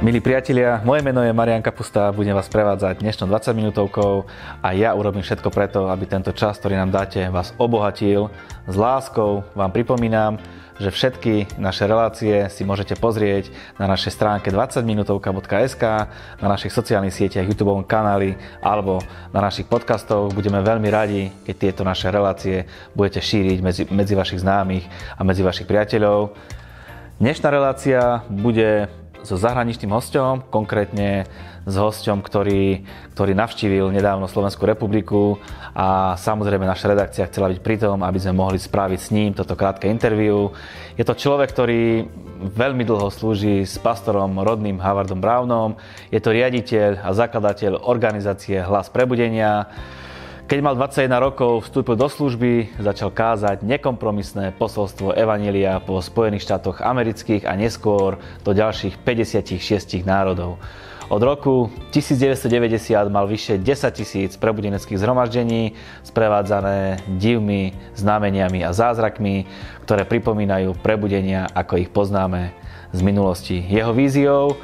Milí priatelia, moje meno je Marian Kapusta, budem vás prevádzať dnešnou 20 minútovkou a ja urobím všetko preto, aby tento čas, ktorý nám dáte, vás obohatil. S láskou vám pripomínam, že všetky naše relácie si môžete pozrieť na našej stránke 20minutovka.sk, na našich sociálnych sieťach, YouTube kanáli alebo na našich podcastoch. Budeme veľmi radi, keď tieto naše relácie budete šíriť medzi, medzi vašich známych a medzi vašich priateľov. Dnešná relácia bude so zahraničným hosťom, konkrétne s hosťom, ktorý, ktorý navštívil nedávno Slovenskú republiku a samozrejme naša redakcia chcela byť pri tom, aby sme mohli spraviť s ním toto krátke interviu. Je to človek, ktorý veľmi dlho slúži s pastorom rodným Havardom Brownom. Je to riaditeľ a zakladateľ organizácie Hlas prebudenia. Keď mal 21 rokov, vstúpil do služby, začal kázať nekompromisné posolstvo Evanília po Spojených štátoch amerických a neskôr do ďalších 56 národov. Od roku 1990 mal vyše 10 tisíc prebudeneckých zhromaždení, sprevádzané divmi, znameniami a zázrakmi, ktoré pripomínajú prebudenia, ako ich poznáme z minulosti. Jeho víziou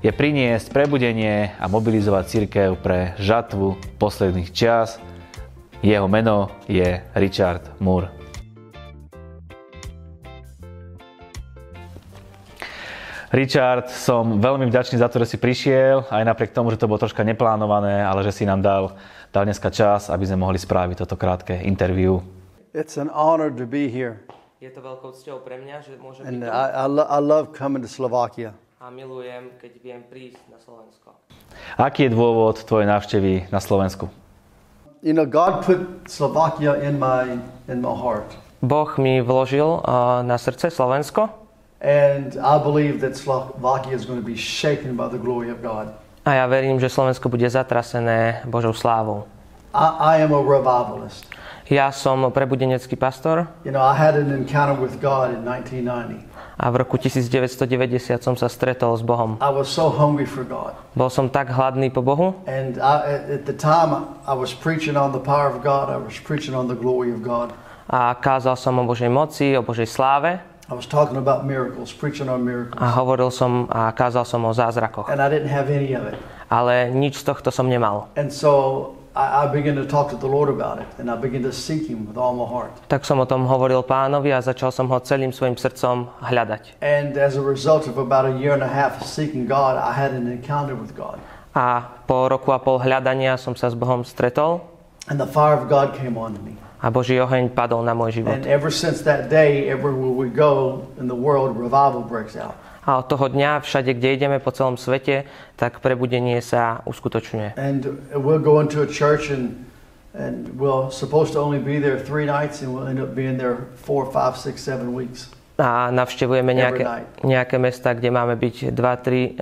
je priniesť prebudenie a mobilizovať církev pre žatvu posledných čas, jeho meno je Richard Moore. Richard, som veľmi vďačný za to, že si prišiel, aj napriek tomu, že to bolo troška neplánované, ale že si nám dal, dal dneska čas, aby sme mohli spraviť toto krátke interview. It's an honor to be here. Je to veľkou cťou pre mňa, že môžem byť And tu I, I, lo- I love coming to Slovakia. a milujem, keď viem prísť na Slovensko. Aký je dôvod tvojej návštevy na Slovensku? You know, God put Slovakia in my in my heart. Boh mi vložil uh, na srdce Slovensko And I believe that Slovakia is going to be shaken by the glory of God. a ja verím, že Slovensko bude zatrasené Božou slávou. I, I am a revivalist. Ja som prebudenecký pastor You know, I had an encounter with God in 1990. a v roku 1990 som sa stretol s Bohom. I was so hungry for God. Bol som tak hladný po Bohu And I, at- the time, I was preaching on the power of God. I was preaching on the glory of God. a kázal som o Božej moci, o Božej sláve I was talking about miracles, preaching on miracles. a hovoril som a kázal som o zázrakoch. And I didn't have any of it. Ale nič z tohto som nemal. And so I, I began to talk to the Lord about it, and I began to seek Him with all my heart. Tak som o tom hovoril pánovi a začal som ho celým svojim srdcom hľadať. And as a result of about a year and a half of seeking God, I had an encounter with God. A po roku a pol hľadania som sa s Bohom stretol And the fire of God came on me. a Boží oheň padol na môj život. And ever since that day, everywhere we go in the world, revival breaks out. A od toho dňa, všade, kde ideme po celom svete, tak prebudenie sa uskutočňuje. And we'll go into a church and and we're supposed to only be there three nights, and we'll end up being there four, five, six, seven weeks. A navštevujeme nejaké, nejaké mesta, kde máme byť 2-3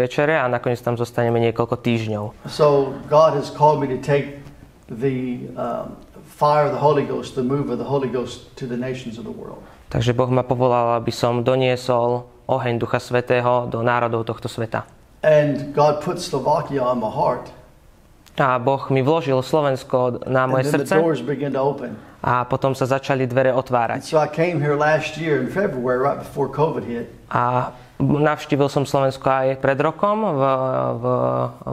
večere a nakoniec tam zostaneme niekoľko týždňov. So God has called me to take the um, fire of the Holy Ghost, the move of the Holy Ghost to the nations of the world. Takže Boh ma povolal, aby som doniesol oheň Ducha Svetého do národov tohto sveta. And God put Slovakia on my heart, A Boh mi vložil Slovensko na and moje the srdce doors began to open. a potom sa začali dvere And otvárať. so I came here last year in February, right before COVID hit, A navštívil som Slovensko aj pred rokom, v, v,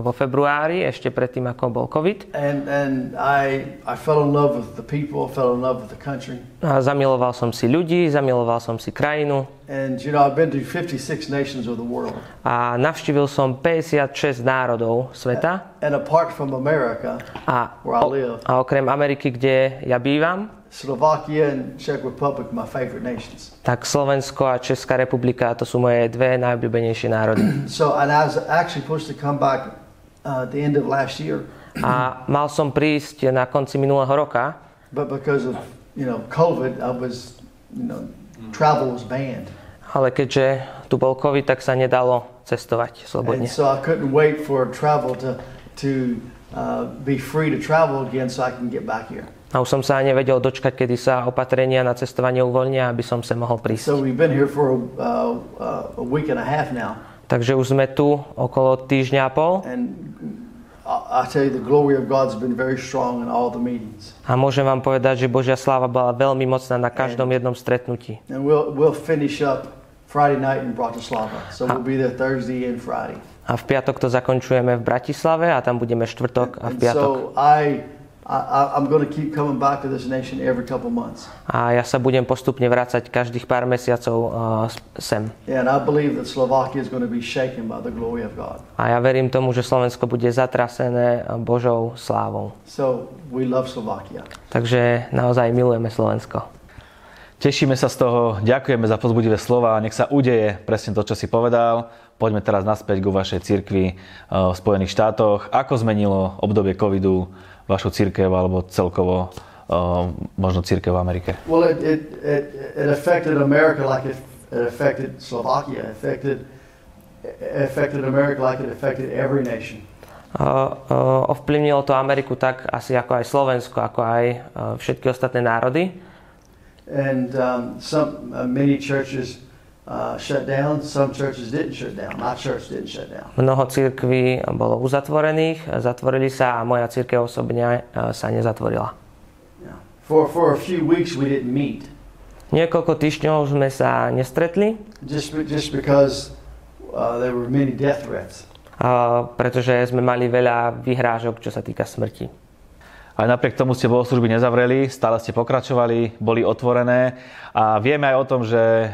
vo februári, ešte predtým, ako bol COVID. and and I I fell in love with the people, I fell in love with the country, A zamiloval som si ľudí, zamiloval som si krajinu. And you know I've been to 56 nations of the world, a navštívil som 56 národov sveta. And apart from America, a, where I live, a okrem Ameriky, kde ja bývam, Slovakia and Czech Republic, my favorite nations. tak Slovensko a Česká republika to sú moje dve najobľúbenejšie národy. So, and I was actually supposed to come back uh, at the end of last year, A mal som prísť na konci minulého roka, but because of you know COVID, I was you know travel was banned, ale keďže tu bol COVID, tak sa nedalo cestovať and slobodne. so I couldn't wait for travel to to uh, be free to travel again, so I can get back here. A už som sa nevedel dočkať, kedy sa opatrenia na cestovanie uvoľnia, aby som sa mohol So prísť. we've been here for a, uh, a week and a half now, Takže už sme tu okolo týždňa a pol and a môžem vám povedať, že Božia sláva bola veľmi mocná na každom jednom stretnutí. and we'll we'll finish up Friday night in Bratislava. So we'll be there Thursday and Friday. A v piatok to zakončujeme v Bratislave a tam budeme štvrtok a v And piatok. so I, I, I'm going to keep coming back to this nation every couple months. A ja sa budem postupne vrácať každých pár mesiacov uh, sem. And I believe that Slovakia is going to be shaken by the glory of God. A ja verím tomu, že Slovensko bude zatrasené Božou slávou. So we love Slovakia. Takže naozaj milujeme Slovensko. Tešíme sa z toho, ďakujeme za pozbudivé slova, nech sa udeje presne to, čo si povedal. Poďme teraz naspäť ku vašej cirkvi eh, v Spojených štátoch. Ako zmenilo obdobie covidu vašu cirkev alebo celkovo eh, možno cirkev v Amerike? Well, it, it, it, it affected America like it, it affected Slovakia. It affected, it affected America like it affected every nation. Uh, uh, ovplyvnilo to Ameriku tak asi ako aj Slovensko, ako aj uh, všetky ostatné národy. And um, some, uh, many churches Mnoho cirkví bolo uzatvorených, zatvorili sa a moja církev osobne uh, sa nezatvorila. For, for a few weeks, we didn't meet Niekoľko týždňov sme sa nestretli, just, just because uh, there were many death threats. uh, pretože sme mali veľa vyhrážok, čo sa týka smrti. Aj napriek tomu ste bohoslužby nezavreli, stále ste pokračovali, boli otvorené a vieme aj o tom, že eh,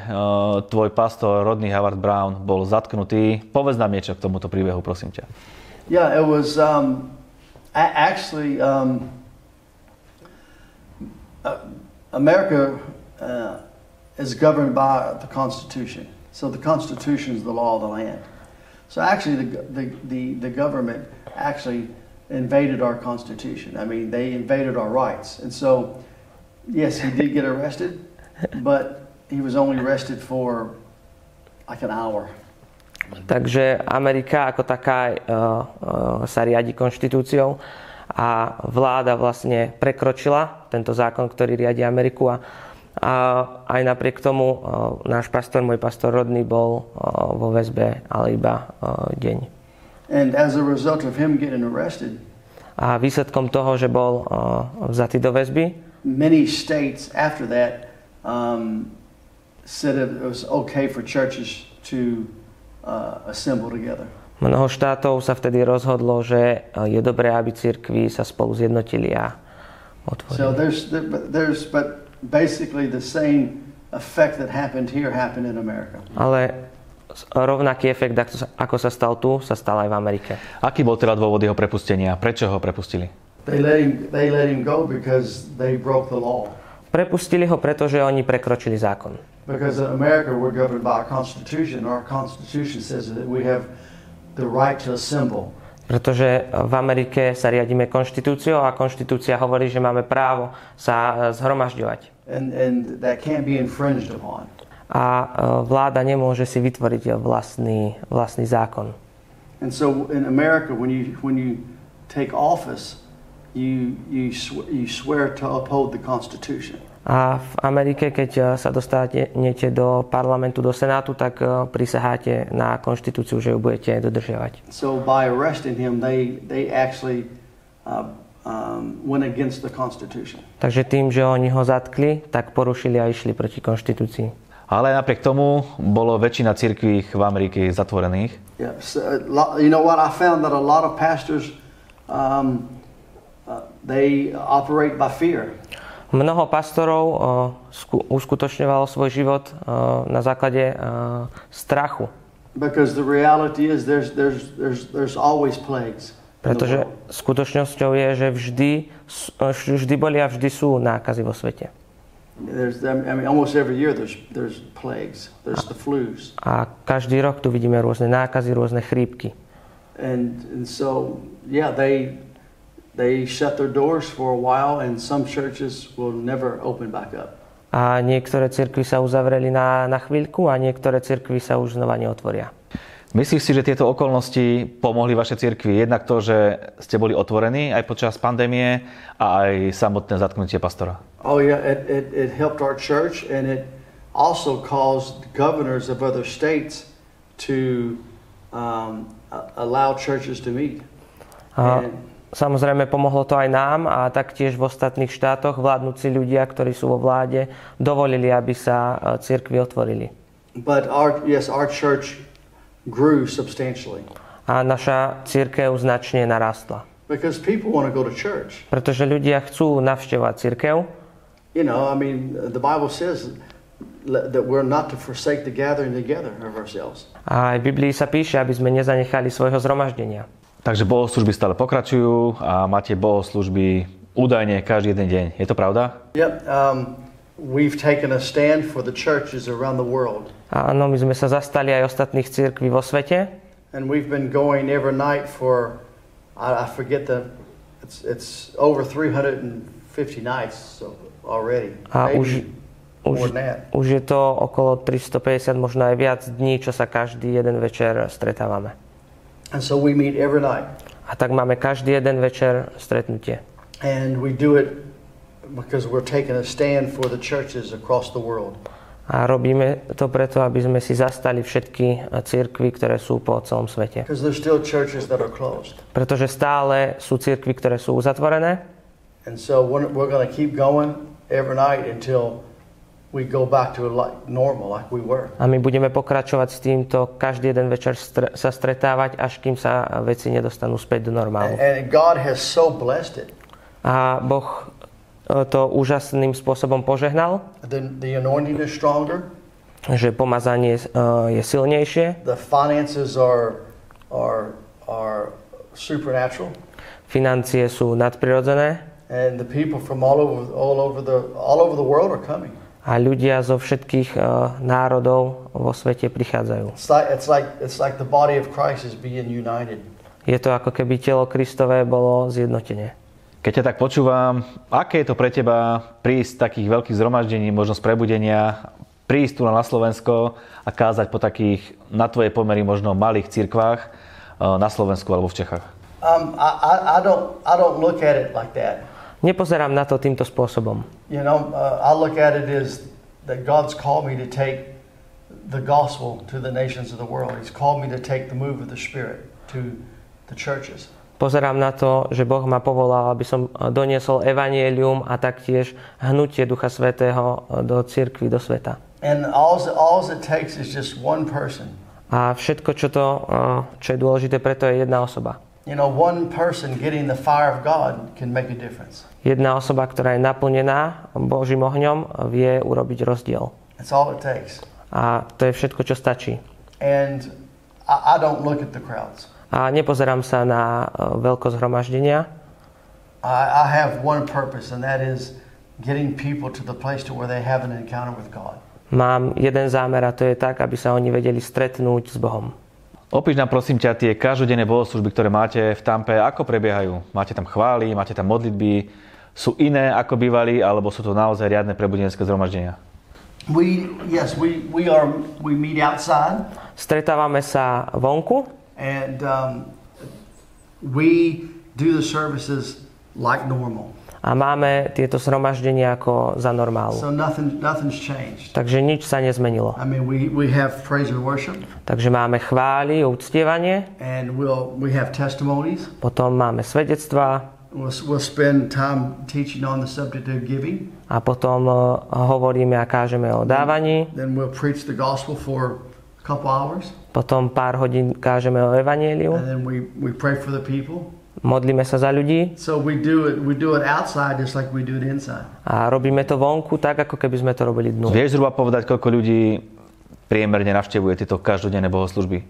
tvoj pastor Rodney Howard Brown bol zatknutý. Povedz nám niečo k tomuto príbehu, prosím ťa. Yeah, it was um, actually um, America uh, is governed by the Constitution. So the Constitution is the law of the land. So actually, the, the, the, the government actually invaded our Constitution. I mean, they invaded our rights. And so, yes, he did get arrested, but he was only arrested for like an hour. Takže Amerika ako taká uh, uh, sa riadi konštitúciou a vláda vlastne prekročila tento zákon, ktorý riadi Ameriku a, a aj napriek tomu uh, náš pastor, môj pastor rodný bol uh, vo väzbe, ale iba uh, deň. And as a result of him getting arrested, A výsledkom toho, že bol uh, vzatý do väzby, many states after that um, said it was okay for churches to uh, assemble together. mnoho štátov sa vtedy rozhodlo, že uh, je dobré, aby cirkvi sa spolu zjednotili a So otvorili. there's, there, but there's, but basically the same effect that happened here happened in America. Ale rovnaký efekt, ako sa, stal tu, sa stal aj v Amerike. Aký bol teda dôvod jeho prepustenia? Prečo ho prepustili? They let him, they let him go because they broke the law. Prepustili ho, pretože oni prekročili zákon. Because in America we're governed by our Constitution. Our Constitution says that we have the right to assemble. Pretože v Amerike sa riadíme konštitúciou a konštitúcia hovorí, že máme právo sa e, zhromažďovať. And, and that can't be infringed upon. A e, vláda nemôže si vytvoriť vlastný, vlastný zákon. And so in America, when you, when you take office, you, you, sw- you swear to uphold the Constitution. A v Amerike, keď e, sa dostanete do parlamentu, do senátu, tak e, prisaháte na konštitúciu, že ju budete dodržiavať. So by arresting him, they, they actually uh, um, went against the Constitution. Takže tým, že oni ho zatkli, tak porušili a išli proti konštitúcii. Ale napriek tomu bolo väčšina cirkví v Amerike zatvorených. A lot- you know what? I found that a lot of pastors, um, uh, they operate by fear. Mnoho pastorov o, sku- uskutočňovalo svoj život o, na základe o, strachu, Because the reality is there's, there's, there's, there's always plagues. pretože skutočnosťou je, že vždy, vždy boli a vždy sú nákazy vo svete. There's, I mean, almost every year there's, there's plagues. There's the flus. A každý rok tu vidíme rôzne nákazy, rôzne chrípky. And, and so, yeah, they, they shut their doors for a while, and some churches will never open back up. A niektoré cirkvy sa uzavreli na, na chvíľku a niektoré cirkvy sa už znova neotvoria. Myslíš si, že tieto okolnosti pomohli vašej cirkvi? Jednak to, že ste boli otvorení aj počas pandémie a aj samotné zatknutie pastora. Oh, yeah, it, it, it helped our church, and it also caused governors of other states to um, allow churches to meet. A And, samozrejme pomohlo to aj nám a taktiež v ostatných štátoch vládnúci ľudia, ktorí sú vo vláde, dovolili, aby sa e, cirkvy otvorili. But our yes, our church grew substantially A naša církev značne narastla. because people want to go to church. Pretože ľudia chcú navštevovať církev. You know, I mean, the Bible says that we're not to forsake the gathering together of ourselves. A aj v Biblii sa píše, aby sme nezanechali svojho zhromaždenia. Takže bohoslužby stále pokračujú a máte bohoslužby údajne každý jeden deň. Je to pravda? Yep. Um, we've taken a stand for the churches around the world, Áno, my sme sa zastali aj ostatných církví vo svete and we've been going every night for I, I forget the it's it's over 350 nights so already. a už, Maybe už, that. už je to okolo 350, možno aj viac dní, čo sa každý jeden večer stretávame. And so we meet every night, A tak máme každý jeden večer stretnutie. and we do it because we're taking a stand for the churches across the world. A robíme to preto, aby sme si zastali všetky církvy, ktoré sú po celom svete. Because there's still churches that are closed. Pretože stále sú církvy, ktoré sú uzatvorené And so we're, going to keep going every night until we go back to like normal, like we were. a my budeme pokračovať s týmto každý jeden večer stre- sa stretávať, až kým sa veci nedostanú späť do normálu. And, and God has so blessed it. A Boh to úžasným spôsobom požehnal, The, the anointing is stronger. že pomazanie e, je silnejšie, The finances are, are, are supernatural. financie sú nadprirodzené And the people from all over, all over, the, all over the world are coming. a ľudia zo všetkých e, národov vo svete prichádzajú. It's like, it's, like, it's like the body of Christ is being united. Je to ako keby telo Kristové bolo zjednotené. Keď ťa tak počúvam, aké je to pre teba prísť takých veľkých zhromaždení, možno z prebudenia, prísť tu na Slovensko a kázať po takých na tvoje pomery možno malých cirkvách eh, na Slovensku alebo v Čechách? Um, I, I, don't, I don't look at it like that. Nepozerám na to týmto spôsobom. You know, uh, I look at it as that God's called me to take the gospel to the nations of the world. He's called me to take the move of the Spirit to the churches. Pozerám na to, že Boh ma povolal, aby som doniesol evanielium a taktiež hnutie Ducha Svetého do cirkvi, do sveta. And all, all it takes is just one person. A všetko, čo, to, čo je dôležité, preto je jedna osoba. You know, one person getting the fire of God can make a difference. Jedna osoba, ktorá je naplnená Božím ohňom, vie urobiť rozdiel. That's all it takes. A to je všetko, čo stačí. And I, I don't look at the crowds. A nepozerám sa na veľkosť zhromaždenia. I, I have one purpose, and that is getting people to the place to where they have an encounter with God. Mám jeden zámer a to je tak, aby sa oni vedeli stretnúť s Bohom. Opíš nám prosím ťa tie každodenné bohoslužby, ktoré máte v Tampe, ako prebiehajú? Máte tam chvály, máte tam modlitby, sú iné ako bývali, alebo sú to naozaj riadne prebudenské zhromaždenia? We yes, we, we are we meet outside Stretávame sa vonku and um, we do the services like normal. a máme tieto zhromaždenia ako za normálu. So nothing nothing's changed. Takže nič sa nezmenilo. I mean, we, we have praise and worship, Takže máme chvály, uctievanie, and we'll we have testimonies. potom máme svedectvá We'll, we'll spend time teaching on the subject of giving. a potom eh, hovoríme a kážeme o dávaní, Then we'll preach the gospel for couple hours, potom pár hodín kážeme o evanieliu, and then we, we pray for the people. modlíme sa za ľudí So we do it we do it outside just like we do it inside. a robíme to vonku tak, ako keby sme to robili dnu. Vieš zhruba povedať, koľko ľudí priemerne navštevuje tieto každodenné bohoslužby?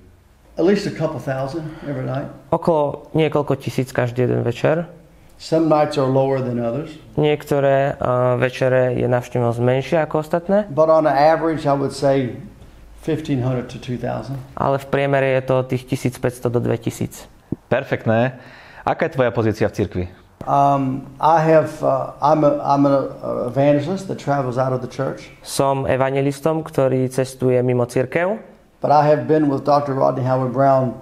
At least a couple thousand every night. Okolo niekoľko tisíc každý jeden večer. Some nights are lower than others, Niektoré uh, večere je navštevnosť menšia ako ostatné, but on an average, I would say 1500 to 2000. ale v priemere je to tých 1500 do 2000. Perfektné. Aká je tvoja pozícia v cirkvi? Um, I have uh, I'm a I'm an evangelist that travels out of the church, Som evangelistom, ktorý cestuje mimo cirkev, but I have been with Dr. Rodney Howard Brown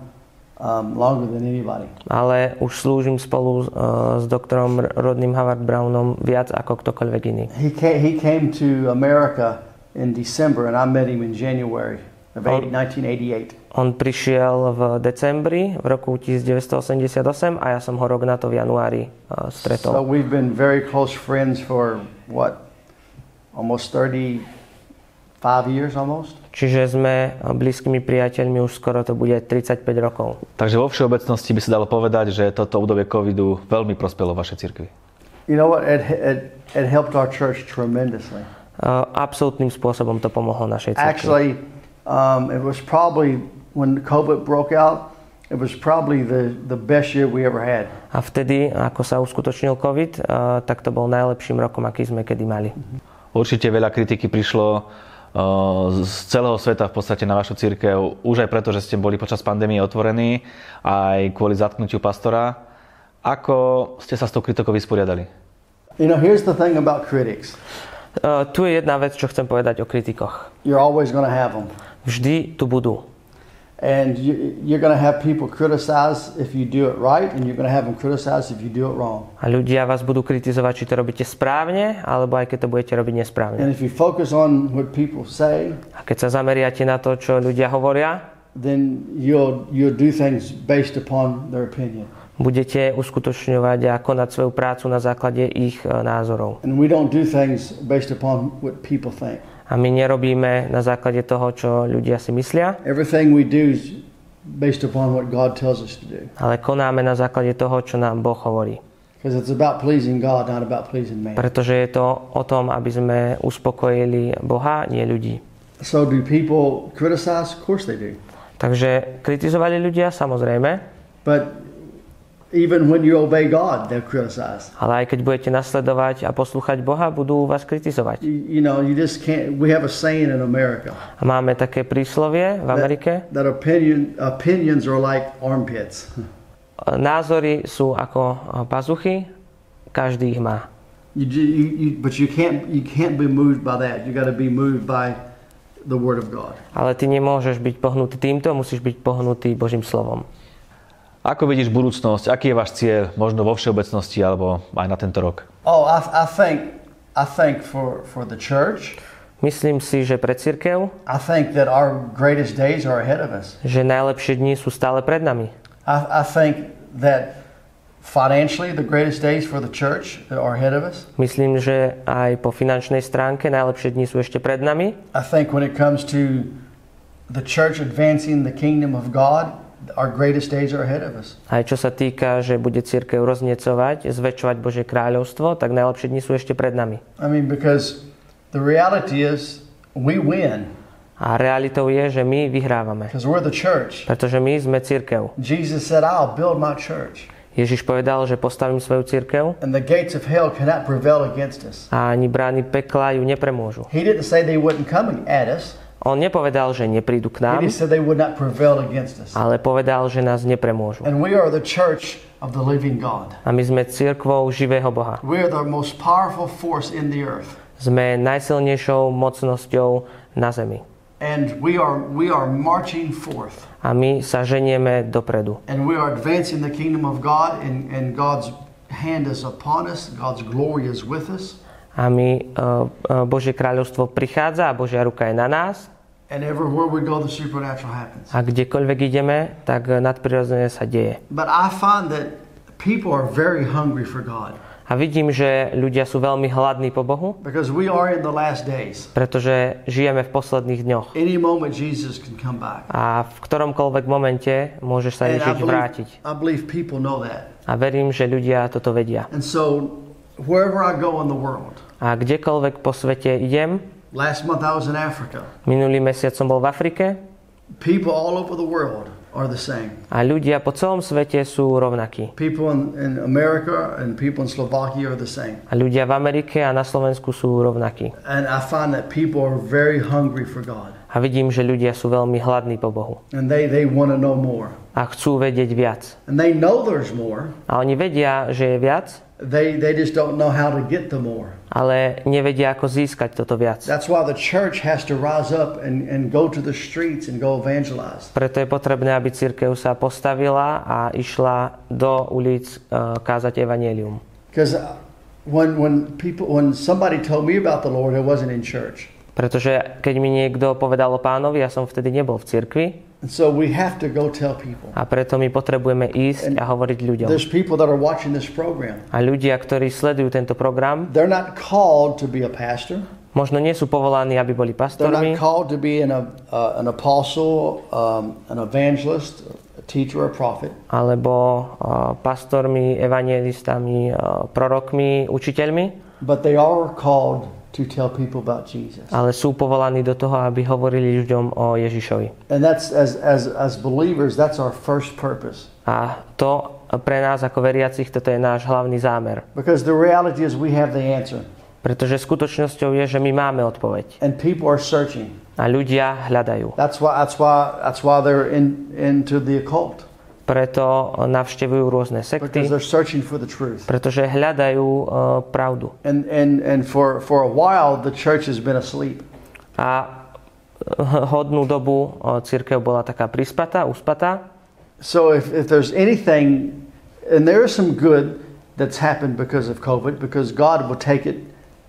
um, longer than anybody. ale už slúžim spolu uh, s doktorom Rodným Howard Brownom viac ako ktokoľvek iný. He came, he came to America in December, and I met him in January of Oh. 80, 1988. On prišiel v decembri v roku 1988 a ja som ho rok na to v januári uh, So stretol. we've been very close friends for what, almost 35 years almost. Čiže sme blízkymi priateľmi už skoro to bude 35 rokov. Takže vo všeobecnosti by sa dalo povedať, že toto obdobie covidu veľmi prospelo vašej cirkvi. You know what? It, it, it helped our church tremendously. Uh, absolútnym spôsobom to pomohlo našej cirkvi. Actually, um, it was probably when COVID broke out. It was probably the, the best year we ever had. A vtedy, ako sa uskutočnil COVID, uh, tak to bol najlepším rokom, aký sme kedy mali. Určite veľa kritiky prišlo uh, z celého sveta v podstate na vašu církev, už aj preto, že ste boli počas pandémie otvorení, aj kvôli zatknutiu pastora. Ako ste sa s tou kritikou vysporiadali? You know, here's the thing about critics. Uh, tu je jedna vec, čo chcem povedať o kritikoch. You're always going to have them. Vždy tu budú. And you, you're going to have people criticize if you do it right, and you're going to have them criticize if you do it wrong. A ľudia vás budú kritizovať, či to robíte správne, alebo aj keď to budete robiť nesprávne. And if you focus on what people say, A keď sa zameriate na to, čo ľudia hovoria, then you'll, you'll do things based upon their opinion. Budete uskutočňovať a konať svoju prácu na základe ich e, názorov. And we don't do things based upon what people think. A my nerobíme na základe toho, čo ľudia si myslia, Everything we do is based upon what God tells us to do. ale konáme na základe toho, čo nám Boh hovorí. Because it's about pleasing God, not about pleasing man. Pretože je to o tom, aby sme uspokojili Boha, nie ľudí. So do people criticize? Of course they do. Takže kritizovali ľudia, samozrejme, But even when you obey God, they'll criticize. ale aj keď budete nasledovať a poslúchať Boha, budú vás kritizovať. You, you know, you just can't. We have a saying in America A máme také príslovie v Amerike, that, that opinion opinions are like armpits. názory sú ako pazuchy, každý ich má. You, you, you, but you can't you can't be moved by that. You got to be moved by the Word of God. Ale ty nemôžeš byť pohnutý týmto, musíš byť pohnutý Božím slovom. Ako vidíš budúcnosť? Aký je váš cieľ, možno vo všeobecnosti alebo aj na tento rok? Oh, I, I think I think for for the church, Myslím si, že pre církev, I think that our greatest days are ahead of us. že najlepšie dni sú stále pred nami. I, I think that financially, the greatest days for the church are ahead of us. Myslím, že aj po finančnej stránke najlepšie dni sú ešte pred nami. I think when it comes to the church advancing the kingdom of God, our greatest days are ahead of us. Aj čo sa týka, že bude církev roznecovať, zväčšovať Božie kráľovstvo, tak najlepšie dni sú ešte pred nami. I mean, because the reality is we win A realitou je, že my vyhrávame. because we're the church. Pretože my sme církev. Jesus said, I'll build my church, Ježiš povedal, že postavím svoju církev and the gates of hell cannot prevail against us. a ani brány pekla ju nepremôžu. He didn't say they wouldn't come at us, On nepovedal, že neprídu k nám, ale povedal, že nás nepremôžu. And we are the church of the living God. A my sme církvou živého Boha. We are the most powerful force in the earth. Sme najsilnejšou mocnosťou na zemi. And we are, we are marching forth. A my sa ženieme dopredu. And we are advancing the kingdom of God, and, and God's hand is upon us, God's glory is with us. A my, uh, Božie kráľovstvo prichádza a Božia ruka je na nás. And everywhere we go, the supernatural happens. A kdekoľvek ideme, tak nadprirodzené sa deje. But I find that people are very hungry for God A vidím, že ľudia sú veľmi hladní po Bohu, because we are in the last days. pretože žijeme v posledných dňoch. Any moment, Jesus can come back. A v ktoromkoľvek momente môže sa Ježiš believe, vrátiť. I believe people know that. A verím, že ľudia toto vedia. And so, wherever I go in the world, A kdekoľvek po svete idem, last month I was in Africa. minulý mesiac som bol v Afrike People all over the world are the same. a ľudia po celom svete sú rovnakí. People in, in America and people in Slovakia are the same. A ľudia v Amerike a na Slovensku sú rovnakí. And I find that people are very hungry for God. A vidím, že ľudia sú veľmi hladní po Bohu. And they, they want to know more. A chcú vedieť viac. And they know there's more. A oni vedia, že je viac, They, they just don't know how to get the more. ale nevedia, ako získať toto viac. That's why the church has to rise up and, and go to the streets and go evangelize. Preto je potrebné, aby církev sa postavila a išla do ulic uh, kázať evanelium. Because when, when, people, when somebody told me about the Lord, I wasn't in church. Pretože keď mi niekto povedal o pánovi, ja som vtedy nebol v cirkvi so we have to go tell people. a preto my potrebujeme ísť a hovoriť ľuďom. There's people that are watching this program. A ľudia, ktorí sledujú tento program, They're not called to be a pastor. Možno nie sú povolaní, aby boli They're pastormi, not called to be an, uh, an apostle, um, an evangelist, a teacher, or a prophet. alebo uh, pastormi, evangelistami, uh, prorokmi, učiteľmi, But they are called to tell people about Jesus. ale sú povolaní do toho, aby hovorili ľuďom o Ježišovi. And that's, as, as, as believers, that's our first purpose. A to pre nás ako veriacich, toto je náš hlavný zámer. Because the reality is we have the answer. Pretože skutočnosťou je, že my máme odpoveď. And people are searching. A ľudia hľadajú. That's why, that's why, that's why they're in, into the occult. Preto navštevujú rôzne sekty, Because they're searching for the truth. pretože hľadajú uh, pravdu. And, and, and for, for a while, the church has been asleep. A uh, hodnú dobu církev bola taká prispatá, uspatá. So if, if there's anything, and there is some good that's happened because of COVID, because God will take it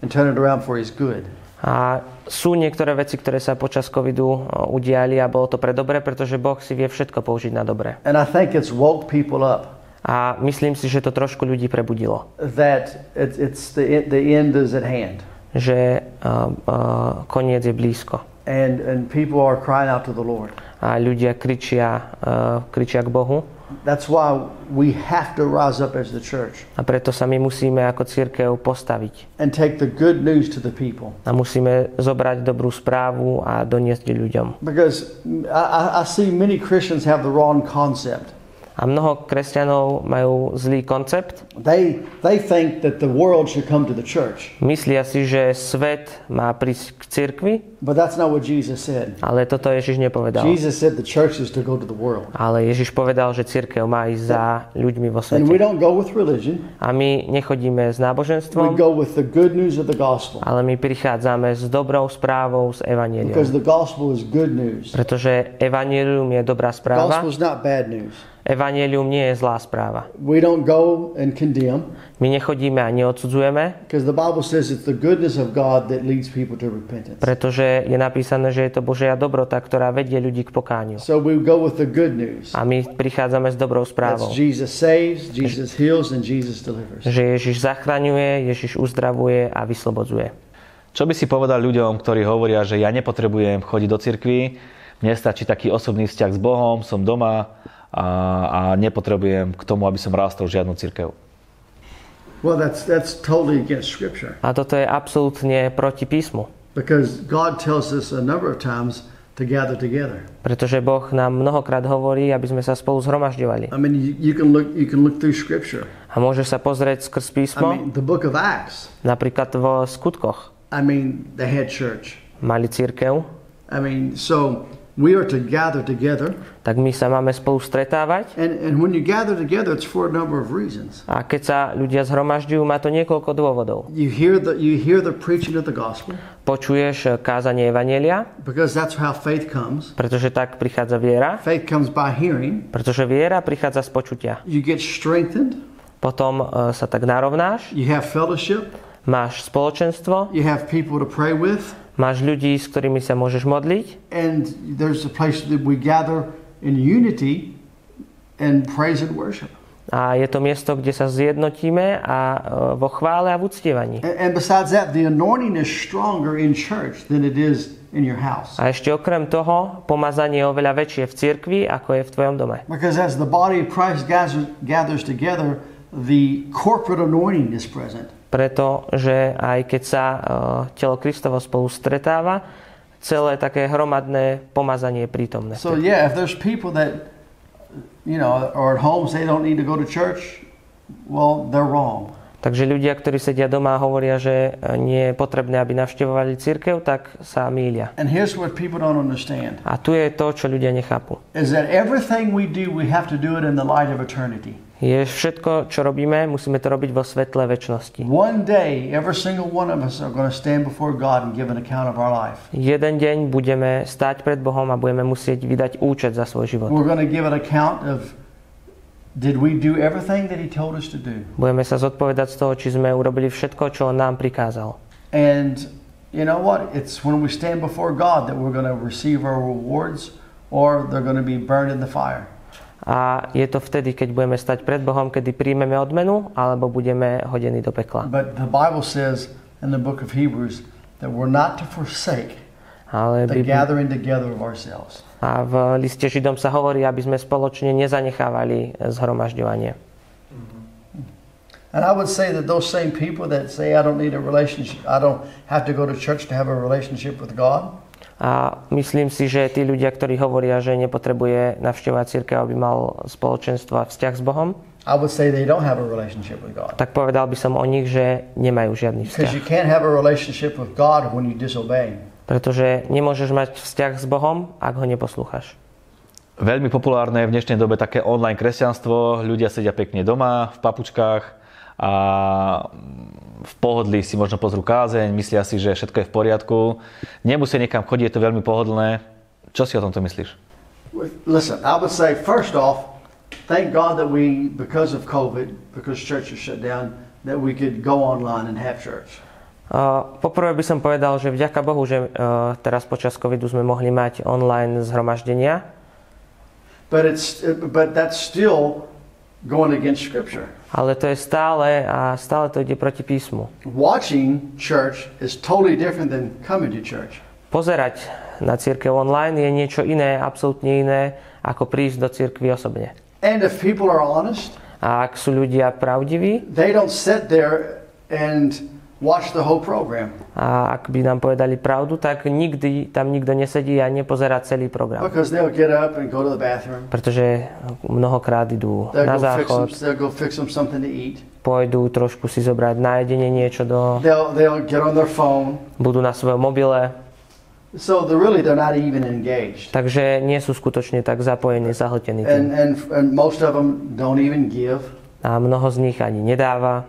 and turn it around for his good. A sú niektoré veci, ktoré sa počas covidu uh, udiali a bolo to pre dobre, pretože Boh si vie všetko použiť na dobre. And I think it's woke people up A myslím si, že to trošku ľudí prebudilo. that it, it's the, the end is at hand. Že uh, uh, koniec je blízko. And, and people are crying out to the Lord. A ľudia kričia, uh, kričia k Bohu. That's why we have to rise up as the church A preto sa my musíme ako církev postaviť. and take the good news to the people. A musíme zobrať dobrú správu a doniesť ľuďom. Because I- I see many Christians have the wrong concept. A mnoho kresťanov majú zlý koncept. They, they think that the world should come to the church. Myslia si, že svet má prísť k cirkvi, But that's not what Jesus said. ale toto Ježiš nepovedal. Jesus said the church is to go to the world. Ale Ježiš povedal, že církev má ísť za ľuďmi vo And we svete. don't go with religion. A my nechodíme s We náboženstvom, go with the good news of the gospel. ale my prichádzame s dobrou správou, s evaníliom. Because the gospel is good news. Pretože evanílium je dobrá správa, Gospel is not bad news. Evanílium nie je zlá správa. We don't go and condemn My nechodíme a neodsudzujeme, because the Bible says it's the goodness of God that leads people to repentance. pretože je napísané, že je to Božia dobrota, ktorá vedie ľudí k pokániu. So we go with the good news. A my prichádzame s dobrou That's správou. Jesus saves, Jesus heals, and Jesus delivers. Že Ježiš zachraňuje, Ježiš uzdravuje a vyslobodzuje. Čo by si povedal ľuďom, ktorí hovoria, že ja nepotrebujem chodiť do cirkvi, mne stačí taký osobný vzťah s Bohom, som doma a, a nepotrebujem k tomu, aby som rástol žiadnu cirkev. Well, that's that's totally against Scripture A toto je absolútne proti písmu. because God tells us a number of times to gather together. Pretože Boh nám mnohokrát hovorí, aby sme sa spolu zhromažďovali. I mean, you, you can look you can look through Scripture. A môže sa pozrieť skrz I písmo, mean, the Book of Acts. napríklad vo skutkoch. I mean, they had church. Mali církev, I mean, so we are to gather together, tak my sa máme spolu stretávať. and and when you gather together, it's for a number of reasons. A keď sa ľudia zhromažďujú, má to niekoľko dôvodov. You hear the you hear the preaching of the gospel Počuješ kázanie Evanielia, because that's how faith comes. pretože tak prichádza viera, Faith comes by hearing. pretože viera prichádza z počutia. You get strengthened. Potom e, sa tak narovnáš, You have fellowship. máš spoločenstvo, You have people to pray with, máš ľudí, s ktorými sa môžeš modliť and there's a place that we gather in unity and praise and worship. a je to miesto, kde sa zjednotíme a e, vo chvále a v uctievaní. And, and besides that, the anointing is stronger in church than it is in your house. A ešte okrem toho, pomazanie je oveľa väčšie v cirkvi, ako je v tvojom dome. Because as the body of Christ gathers, gathers together, the corporate anointing is present. Pretože aj keď sa e, telo Kristovo spolu stretáva, celé také hromadné pomazanie je prítomné. So yeah, if there's people that you know are at home say they don't need to go to church, well, they're wrong. Takže ľudia, ktorí sedia doma a hovoria, že e, nie je potrebné, aby navštevovali církev, tak sa mýlia. And here's what people don't understand A tu je to, čo ľudia nechápu. is that everything we do, we have to do it in the light of eternity. Je všetko, čo robíme, musíme to robiť vo svetle väčšnosti. One day, every single one of us are going to stand before God and give an account of our life. Jeden deň budeme stať pred Bohom a budeme musieť vydať účet za svoj život. We're going to give an account of did we do everything that He told us to do? Budeme sa zodpovedať z toho, či sme urobili všetko, čo On nám prikázal. And you know what? It's when we stand before God that we're going to receive our rewards or they're going to be burned in the fire. A je to vtedy, keď budeme stať pred Bohom, kedy príjmeme odmenu, alebo budeme hodení do pekla. But the Bible says in the book of Hebrews that we're not to forsake Ale the gathering together of ourselves. a v liste Židom sa hovorí, aby sme spoločne nezanechávali zhromažďovanie. And I would say that those same people that say I don't need a relationship, I don't have to go to church to have a relationship with God, A myslím si, že tí ľudia, ktorí hovoria, že nepotrebuje navštevovať církev, aby mal spoločenstvo a vzťah s Bohom, I would say they don't have a relationship with God. tak povedal by som o nich, že nemajú žiadny vzťah. you can't have a relationship with God when you disobey. Pretože nemôžeš mať vzťah s Bohom, ak ho neposlúchaš. Veľmi populárne je v dnešnej dobe také online kresťanstvo. Ľudia sedia pekne doma, v papučkách a v pohodlí si možno pozrú kázeň, myslia si, že všetko je v poriadku. Nemusia niekam chodiť, je to veľmi pohodlné. Čo si o tomto myslíš? Listen, I would say first off, thank God that we, because of COVID, because churches shut down, that we could go online and have church. Uh, Poprvé by som povedal, že vďaka Bohu, že uh, teraz počas covidu sme mohli mať online zhromaždenia, But it's but that's still going against Scripture. Ale to je stále a stále to ide proti písmu. Watching church is totally different than coming to church. Pozerať na církev online je niečo iné, absolútne iné, ako prísť do církvy osobne. And if people are honest, A ak sú ľudia pravdiví they don't sit there and watch the whole program a ak by nám povedali pravdu, tak nikdy tam nikto nesedí a nepozerá celý program. because they'll get up and go to the bathroom. Pretože mnohokrát idú They'll na go fix them, záchod, they'll go fix them something to eat. pôjdu trošku si zobrať na jedenie niečo do... They'll they'll get on their phone. budú na svojom mobile, So they're really they're not even engaged. takže nie sú skutočne tak zapojení, zahltení tým. And, and and most of them don't even give A mnoho z nich ani nedáva,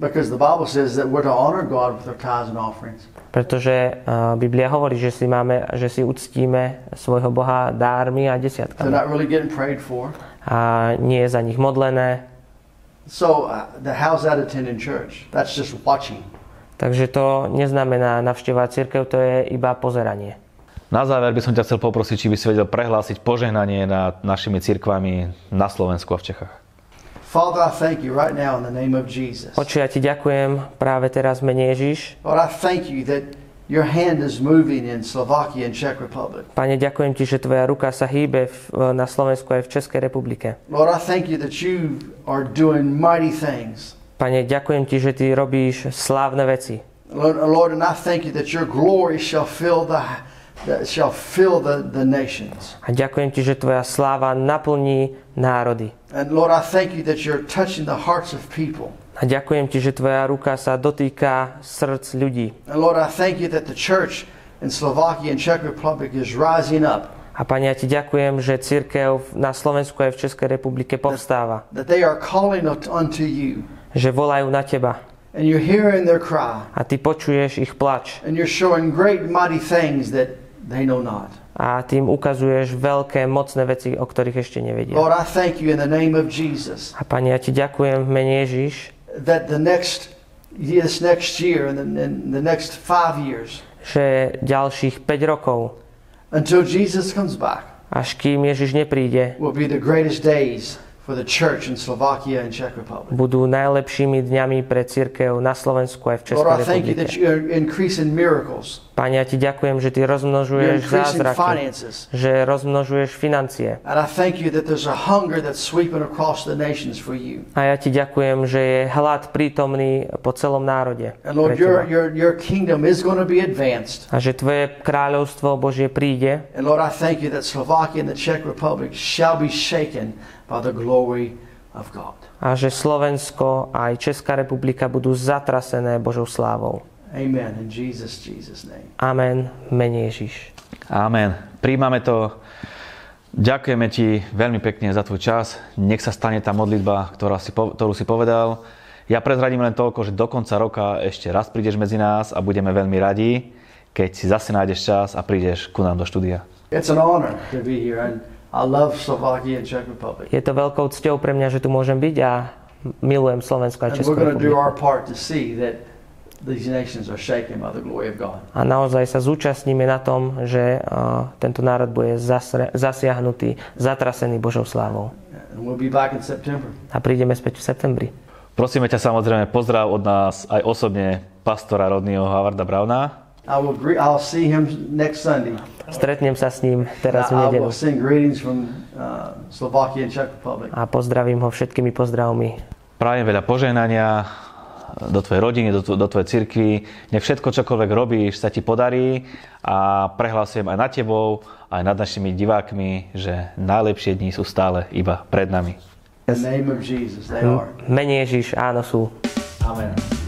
because the Bible says that we're to honor God with our tithes and offerings. pretože uh, Biblia hovorí, že si, máme, že si uctíme svojho Boha dármi a They're desiatkami. not really getting prayed for. A nie je za nich modlené, So uh, the how's that attending church? That's just watching. takže to neznamená navštevovať církev, to je iba pozeranie. Na záver by som ťa chcel poprosiť, či by si vedel prehlásiť požehnanie nad našimi cirkvami na Slovensku a v Čechách. Father, I thank you right now in the name of Jesus. Oče, ja ti ďakujem práve teraz mene Ježiš. Lord, I thank you that your hand is moving in Slovakia and Czech Republic. Pane, ďakujem ti, že tvoja ruka sa hýbe v, na Slovensku aj v Českej republike. Lord, I thank you that you are doing mighty things. Pane, ďakujem ti, že ty robíš slávne veci. Lord, Lord, and I thank you that your glory shall fill the that shall fill the, the nations. A ďakujem ti, že tvoja sláva naplní národy. And Lord, I thank you that you're touching the hearts of people. A ďakujem ti, že tvoja ruka sa dotýka srdc ľudí. And Lord, I thank you that the church in Slovakia and Czech Republic is rising up. A Pane, ja ti ďakujem, že církev na Slovensku aj v Českej republike povstáva. That they are calling unto you. Že volajú na teba. And you're hearing their cry. A ty počuješ ich plač. And you're showing great mighty things that they know not. A tým ukazuješ veľké, mocné veci, o ktorých ešte nevedia. Lord, I thank you in the name of Jesus A Pane, ja ti ďakujem v mene Ježiš, that the next this next year and the, and the next five years že ďalších 5 rokov, until Jesus comes back až kým Ježiš nepríde, will be the greatest days for the church in Slovakia and Czech Republic. budú najlepšími dňami pre církev na Slovensku aj v Českej Lord, I thank you that republike. you are increasing miracles, Pane, ja ti ďakujem, že ty rozmnožuješ zázraky, finances. že rozmnožuješ financie. And I thank you that there's a hunger that's sweeping across the nations for you. A ja ti ďakujem, že je hlad prítomný po celom národe. And Lord, pre your, teba. your, your kingdom is going to be advanced. A že tvoje kráľovstvo Božie príde And Lord, I thank you that Slovakia and the Czech Republic shall be shaken by the glory of God. a že Slovensko a aj Česká republika budú zatrasené Božou slávou. Amen. In Jesus, Jesus' name. Amen. Mene Ježiš. Amen. Príjmame to. Ďakujeme ti veľmi pekne za tvoj čas. Nech sa stane tá modlitba, ktorá si, ktorú si povedal. Ja prezradím len toľko, že do konca roka ešte raz prídeš medzi nás a budeme veľmi radi, keď si zase nájdeš čas a prídeš ku nám do štúdia. It's an honor to be here, and I love Slovakia and Czech Republic. Je to veľkou cťou pre mňa, že tu môžem byť a milujem Slovensko a And Českú we're going to do republiku. our part to see that these nations are shaken by the glory of God. A naozaj sa zúčastníme na tom, že uh, tento národ bude zasre, zasiahnutý, zatrasený Božou slávou. And we'll be back in September. A prídeme späť v septembri. Prosíme ťa samozrejme pozdrav od nás aj osobne pastora Rodneyho Havarda Brauna. I will greet, I'll see him next Sunday. Stretnem sa s ním teraz v I nedelu. will send greetings from uh, Slovakia and Czech Republic. A pozdravím ho všetkými pozdravmi. Prajem veľa požehnania do tvojej rodiny, do, do tvojej cirkvi. Nech všetko, čokoľvek robíš, sa ti podarí a prehlasujem aj nad tebou, aj nad našimi divákmi, že najlepšie dni sú stále iba pred nami. In the name of Jesus, they are. Mene Ježiš, áno sú. Amen.